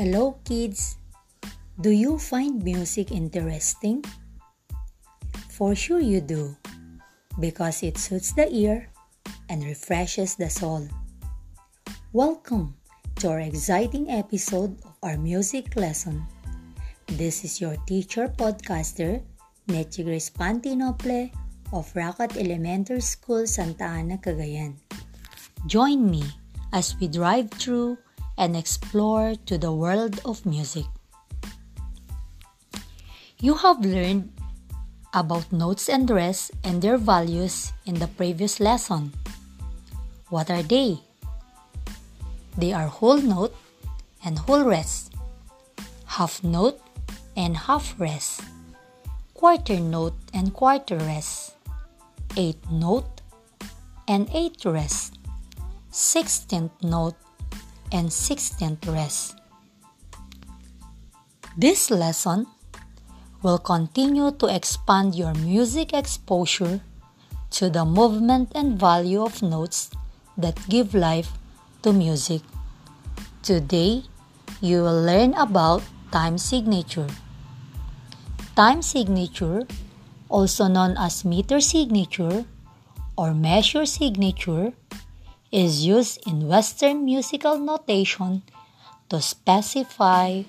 Hello, kids! Do you find music interesting? For sure you do, because it suits the ear and refreshes the soul. Welcome to our exciting episode of our music lesson. This is your teacher podcaster, Grace Pantinople of Rakat Elementary School, Santa Ana, Cagayan. Join me as we drive through and explore to the world of music. You have learned about notes and rests and their values in the previous lesson. What are they? They are whole note and whole rest, half note and half rest, quarter note and quarter rest, eighth note and eighth rest, sixteenth note and sixteenth rest. This lesson will continue to expand your music exposure to the movement and value of notes that give life to music. Today, you will learn about time signature. Time signature, also known as meter signature or measure signature, is used in Western musical notation to specify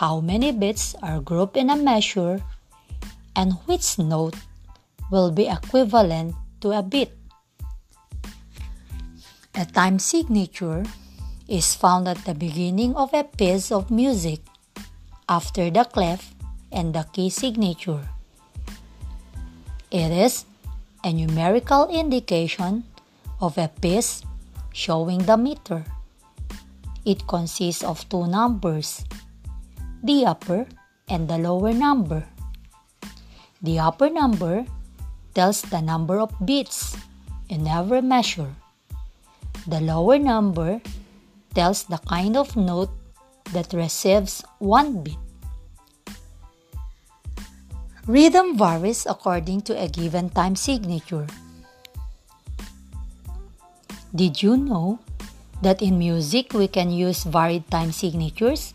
how many beats are grouped in a measure and which note will be equivalent to a beat. A time signature is found at the beginning of a piece of music after the clef and the key signature. It is a numerical indication of a piece showing the meter. It consists of two numbers, the upper and the lower number. The upper number tells the number of beats in every measure. The lower number tells the kind of note that receives one beat. Rhythm varies according to a given time signature. Did you know that in music we can use varied time signatures?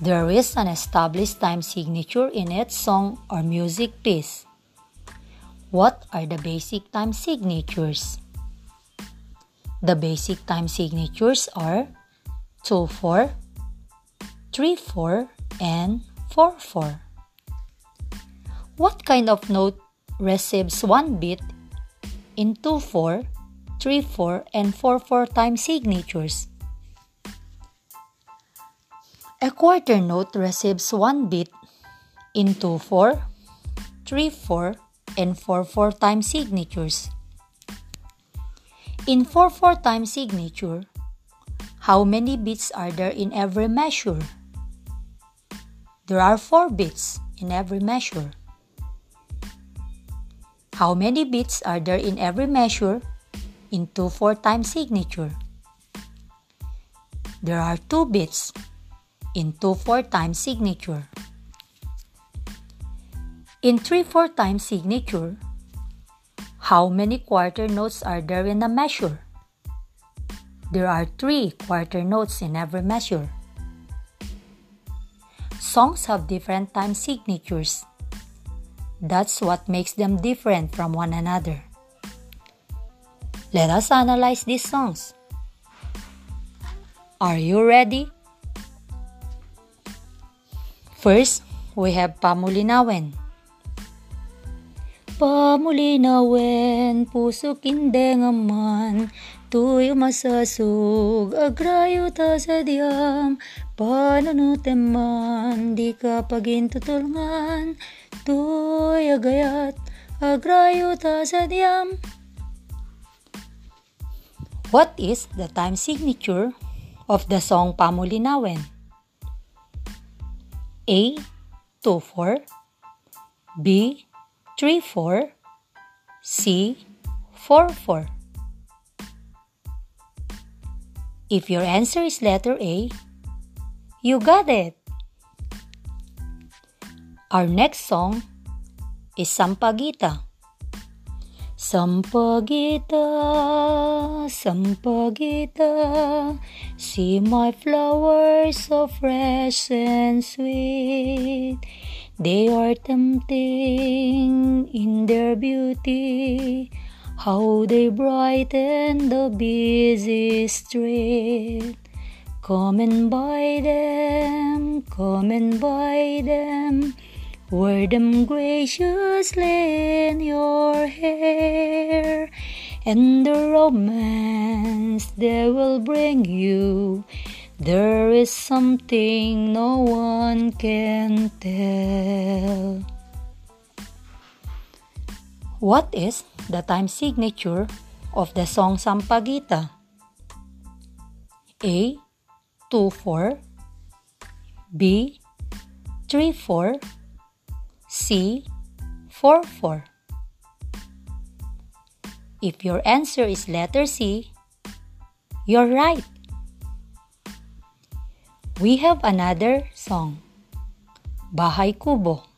There is an established time signature in each song or music piece. What are the basic time signatures? The basic time signatures are 2 4, 3 4, and 4 4. What kind of note receives one beat in 2 4, 3 4, and 4 4 time signatures. A quarter note receives one beat in 2 4, 3 4, and 4 4 time signatures. In 4 4 time signature, how many beats are there in every measure? There are 4 beats in every measure. How many beats are there in every measure in 2-4 time signature. There are 2 bits in 2-4 time signature. In 3-4 time signature, how many quarter notes are there in a measure? There are 3 quarter notes in every measure. Songs have different time signatures. That's what makes them different from one another. Let us analyze these songs. Are you ready? First, we have Pamulinawen. Pamulinawen, puso kindengaman, tuyo masasug, agrayo ta sa diyam, panunuteman, di ka pagintutulngan, tuy agayat, agrayo ta sa diyam. What is the time signature of the song Pamulinawen? A. 2-4 B. 3-4 C. 4-4 If your answer is letter A, you got it! Our next song is Sampagita. Sampaguita, Sampaguita, see my flowers so fresh and sweet. They are tempting in their beauty, how they brighten the busy street. Come and buy them, come and buy them. Wear them graciously in your hair, and the romance they will bring you. There is something no one can tell. What is the time signature of the song Sampaguita? A 2 4 B 3 4 C 4 4 If your answer is letter C, you're right. We have another song. Bahay Kubo.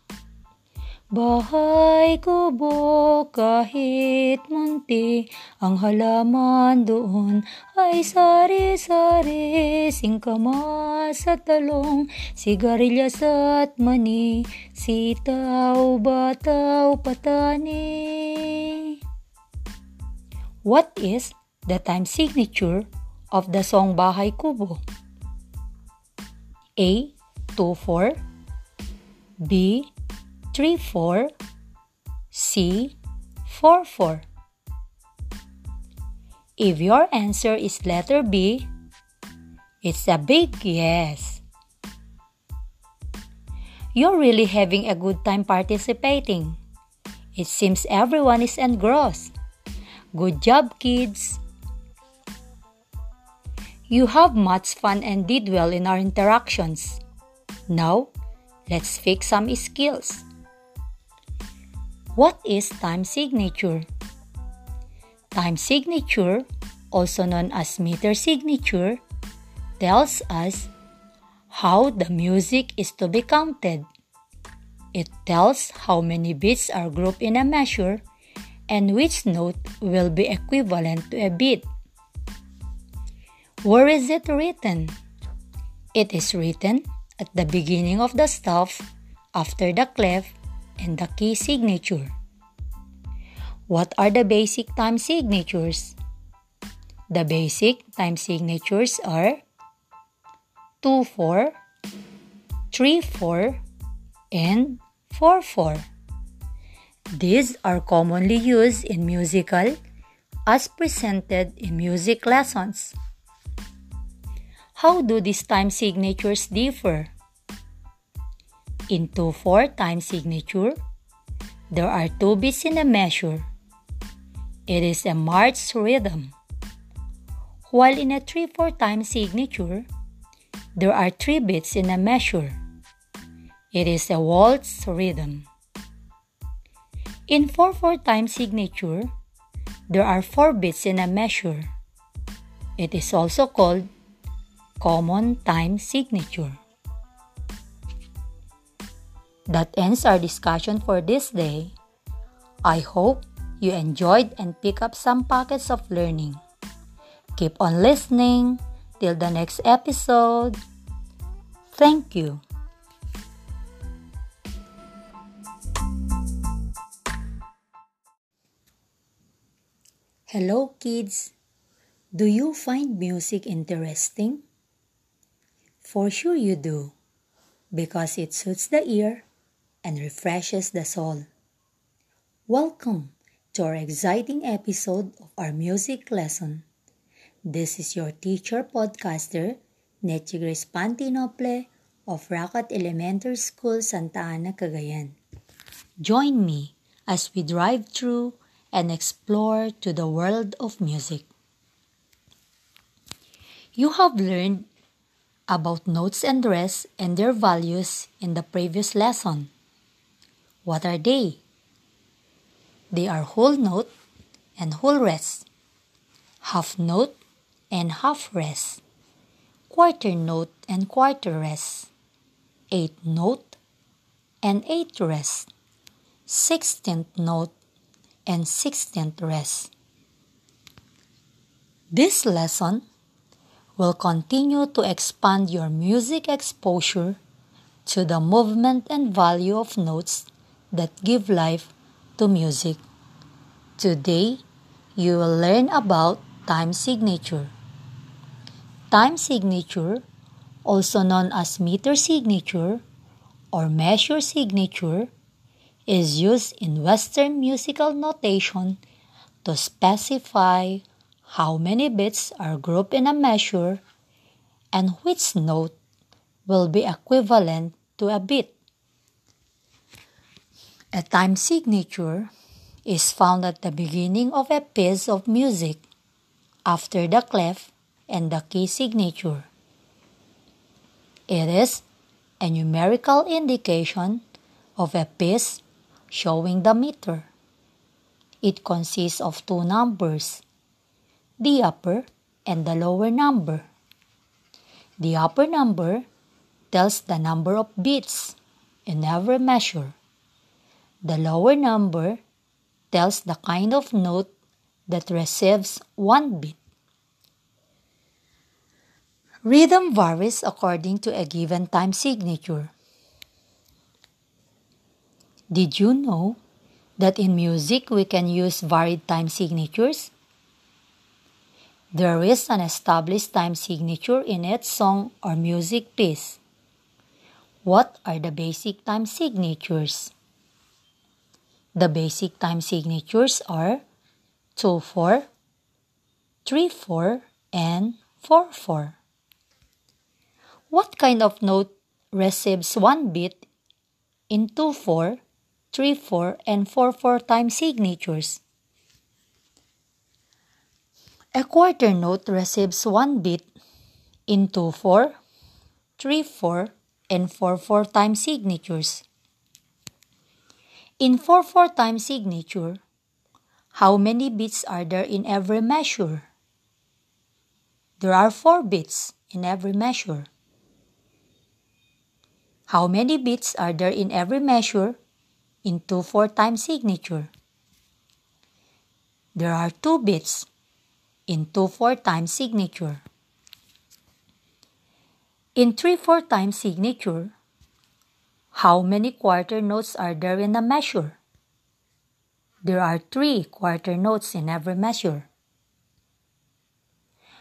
Bahay kubo kahit munti Ang halaman doon ay sari-sari Singkamas at talong, sigarilyas at mani Sitaw, bataw, patani What is the time signature of the song Bahay Kubo? A. 2-4 B. 3 4 C 4 4 If your answer is letter B, it's a big yes. You're really having a good time participating. It seems everyone is engrossed. Good job, kids! You have much fun and did well in our interactions. Now, let's fix some skills. What is time signature? Time signature, also known as meter signature, tells us how the music is to be counted. It tells how many beats are grouped in a measure and which note will be equivalent to a beat. Where is it written? It is written at the beginning of the staff after the clef and the key signature. What are the basic time signatures? The basic time signatures are 2 4, 3 4, and 4 4. These are commonly used in musical as presented in music lessons. How do these time signatures differ? In 2-4 time signature, there are two beats in a measure. It is a march rhythm. While in a 3-4 time signature, there are three beats in a measure. It is a waltz rhythm. In 4-4 time signature, there are four beats in a measure. It is also called common time signature. That ends our discussion for this day. I hope you enjoyed and pick up some pockets of learning. Keep on listening till the next episode. Thank you. Hello, kids. Do you find music interesting? For sure you do, because it suits the ear and refreshes the soul. Welcome to our exciting episode of our music lesson. This is your teacher podcaster, Nettie Grace Pantinople of Rakat Elementary School, Santa Ana, Cagayan. Join me as we drive through and explore to the world of music. You have learned about notes and rests and their values in the previous lesson. What are they? They are whole note and whole rest, half note and half rest, quarter note and quarter rest, eighth note and eighth rest, sixteenth note and 16th rest. This lesson will continue to expand your music exposure to the movement and value of notes that give life to music. Today, you will learn about time signature. Time signature, also known as meter signature or measure signature, is used in Western musical notation to specify how many beats are grouped in a measure and which note will be equivalent to a beat. A time signature is found at the beginning of a piece of music after the clef and the key signature. It is a numerical indication of a piece showing the meter. It consists of two numbers, the upper and the lower number. The upper number tells the number of beats in every measure. The lower number tells the kind of note that receives one beat. Rhythm varies according to a given time signature. Did you know that in music we can use varied time signatures? There is an established time signature in each song or music piece. What are the basic time signatures? The basic time signatures are 2 4, 3 4, and 4 4. What kind of note receives one beat in 2 4, 3 4, and 4 4 time signatures? A quarter note receives one beat in 2 4, 3 4, and 4 4 time signatures. In 4 4 time signature, how many beats are there in every measure? There are 4 beats in every measure. How many beats are there in every measure in 2 4 time signature? There are 2 beats in 2 4 time signature. In 3 4 time signature, how many quarter notes are there in a measure? There are three quarter notes in every measure.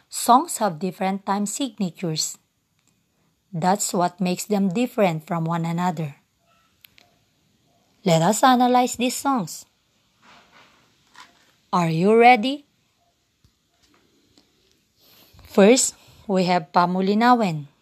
Songs have different time signatures. That's what makes them different from one another. Let us analyze these songs. Are you ready? First, we have Pamulinawen.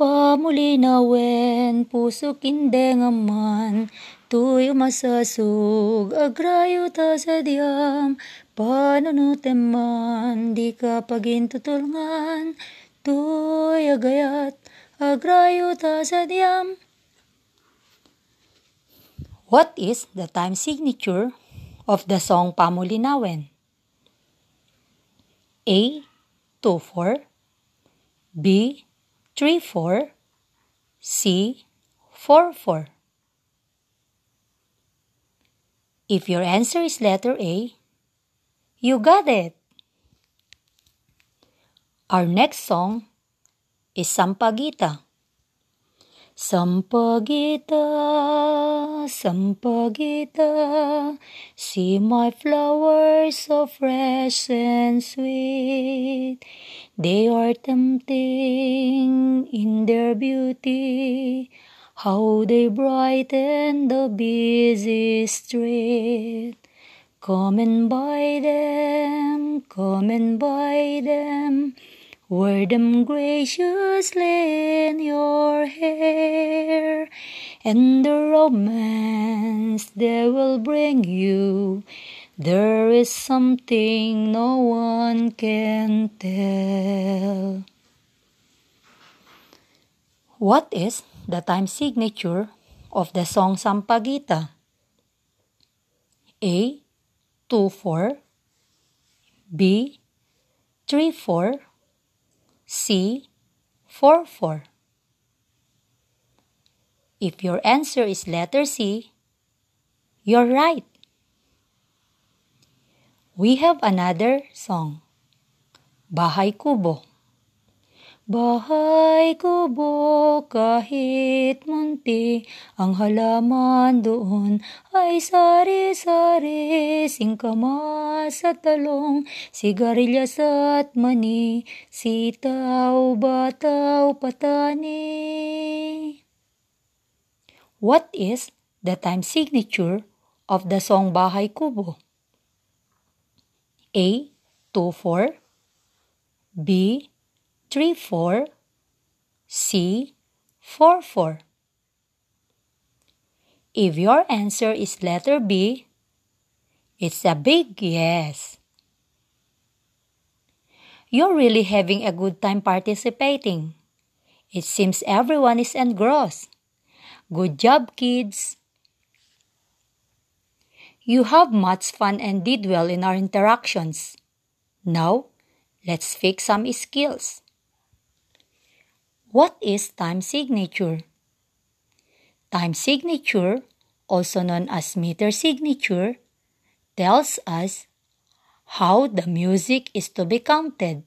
Pamulinawen, puso kindengaman, tuyo masasug, agrayo ta sa diyam, panunuteman, di ka pagintutulngan, tuy agayat, agrayo ta sa diyam. What is the time signature of the song Pamulinawen? A. 2-4 B. 3-4 C. 4-4 If your answer is letter A, you got it! Our next song is Sampaguita. Sampaguita, Sampaguita, see my flowers so fresh and sweet. They are tempting in their beauty, how they brighten the busy street. Come and buy them, come and buy them. Wear them graciously in your hair, and the romance they will bring you. There is something no one can tell. What is the time signature of the song Sampaguita? A. 2 4 B. 3 4 C. 4 4. If your answer is letter C, you're right. We have another song. Bahay Kubo. Bahay kubo kahit munti, ang halaman doon ay sari-sari, singkamas at talong, sigarilyas at mani, sitaw, bataw, patani. What is the time signature of the song Bahay Kubo? A. 2-4 B. 3 4 C 4 4 If your answer is letter B, it's a big yes. You're really having a good time participating. It seems everyone is engrossed. Good job, kids. You have much fun and did well in our interactions. Now, let's fix some skills. What is time signature? Time signature, also known as meter signature, tells us how the music is to be counted.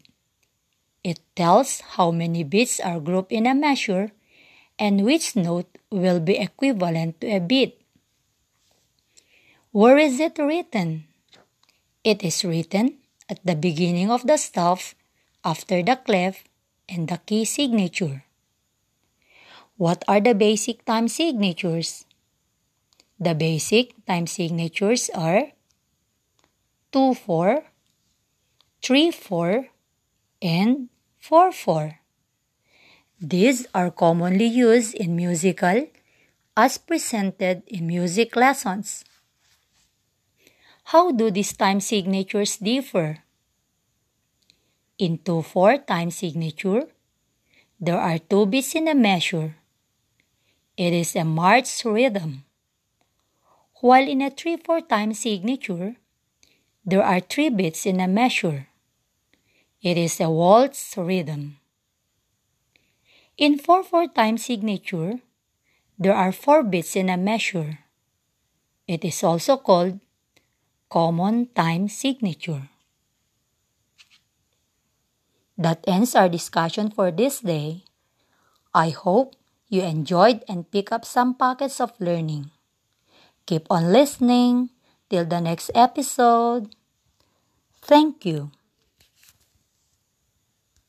It tells how many beats are grouped in a measure and which note will be equivalent to a beat. Where is it written? It is written at the beginning of the staff after the clef and the key signature. What are the basic time signatures? The basic time signatures are 2 4, 3 4, and 4 4. These are commonly used in musical as presented in music lessons. How do these time signatures differ? In 2-4 time signature, there are two beats in a measure. It is a march rhythm. While in a 3-4 time signature, there are three beats in a measure. It is a waltz rhythm. In 4-4 time signature, there are four beats in a measure. It is also called common time signature. That ends our discussion for this day. I hope you enjoyed and pick up some pockets of learning. Keep on listening till the next episode. Thank you.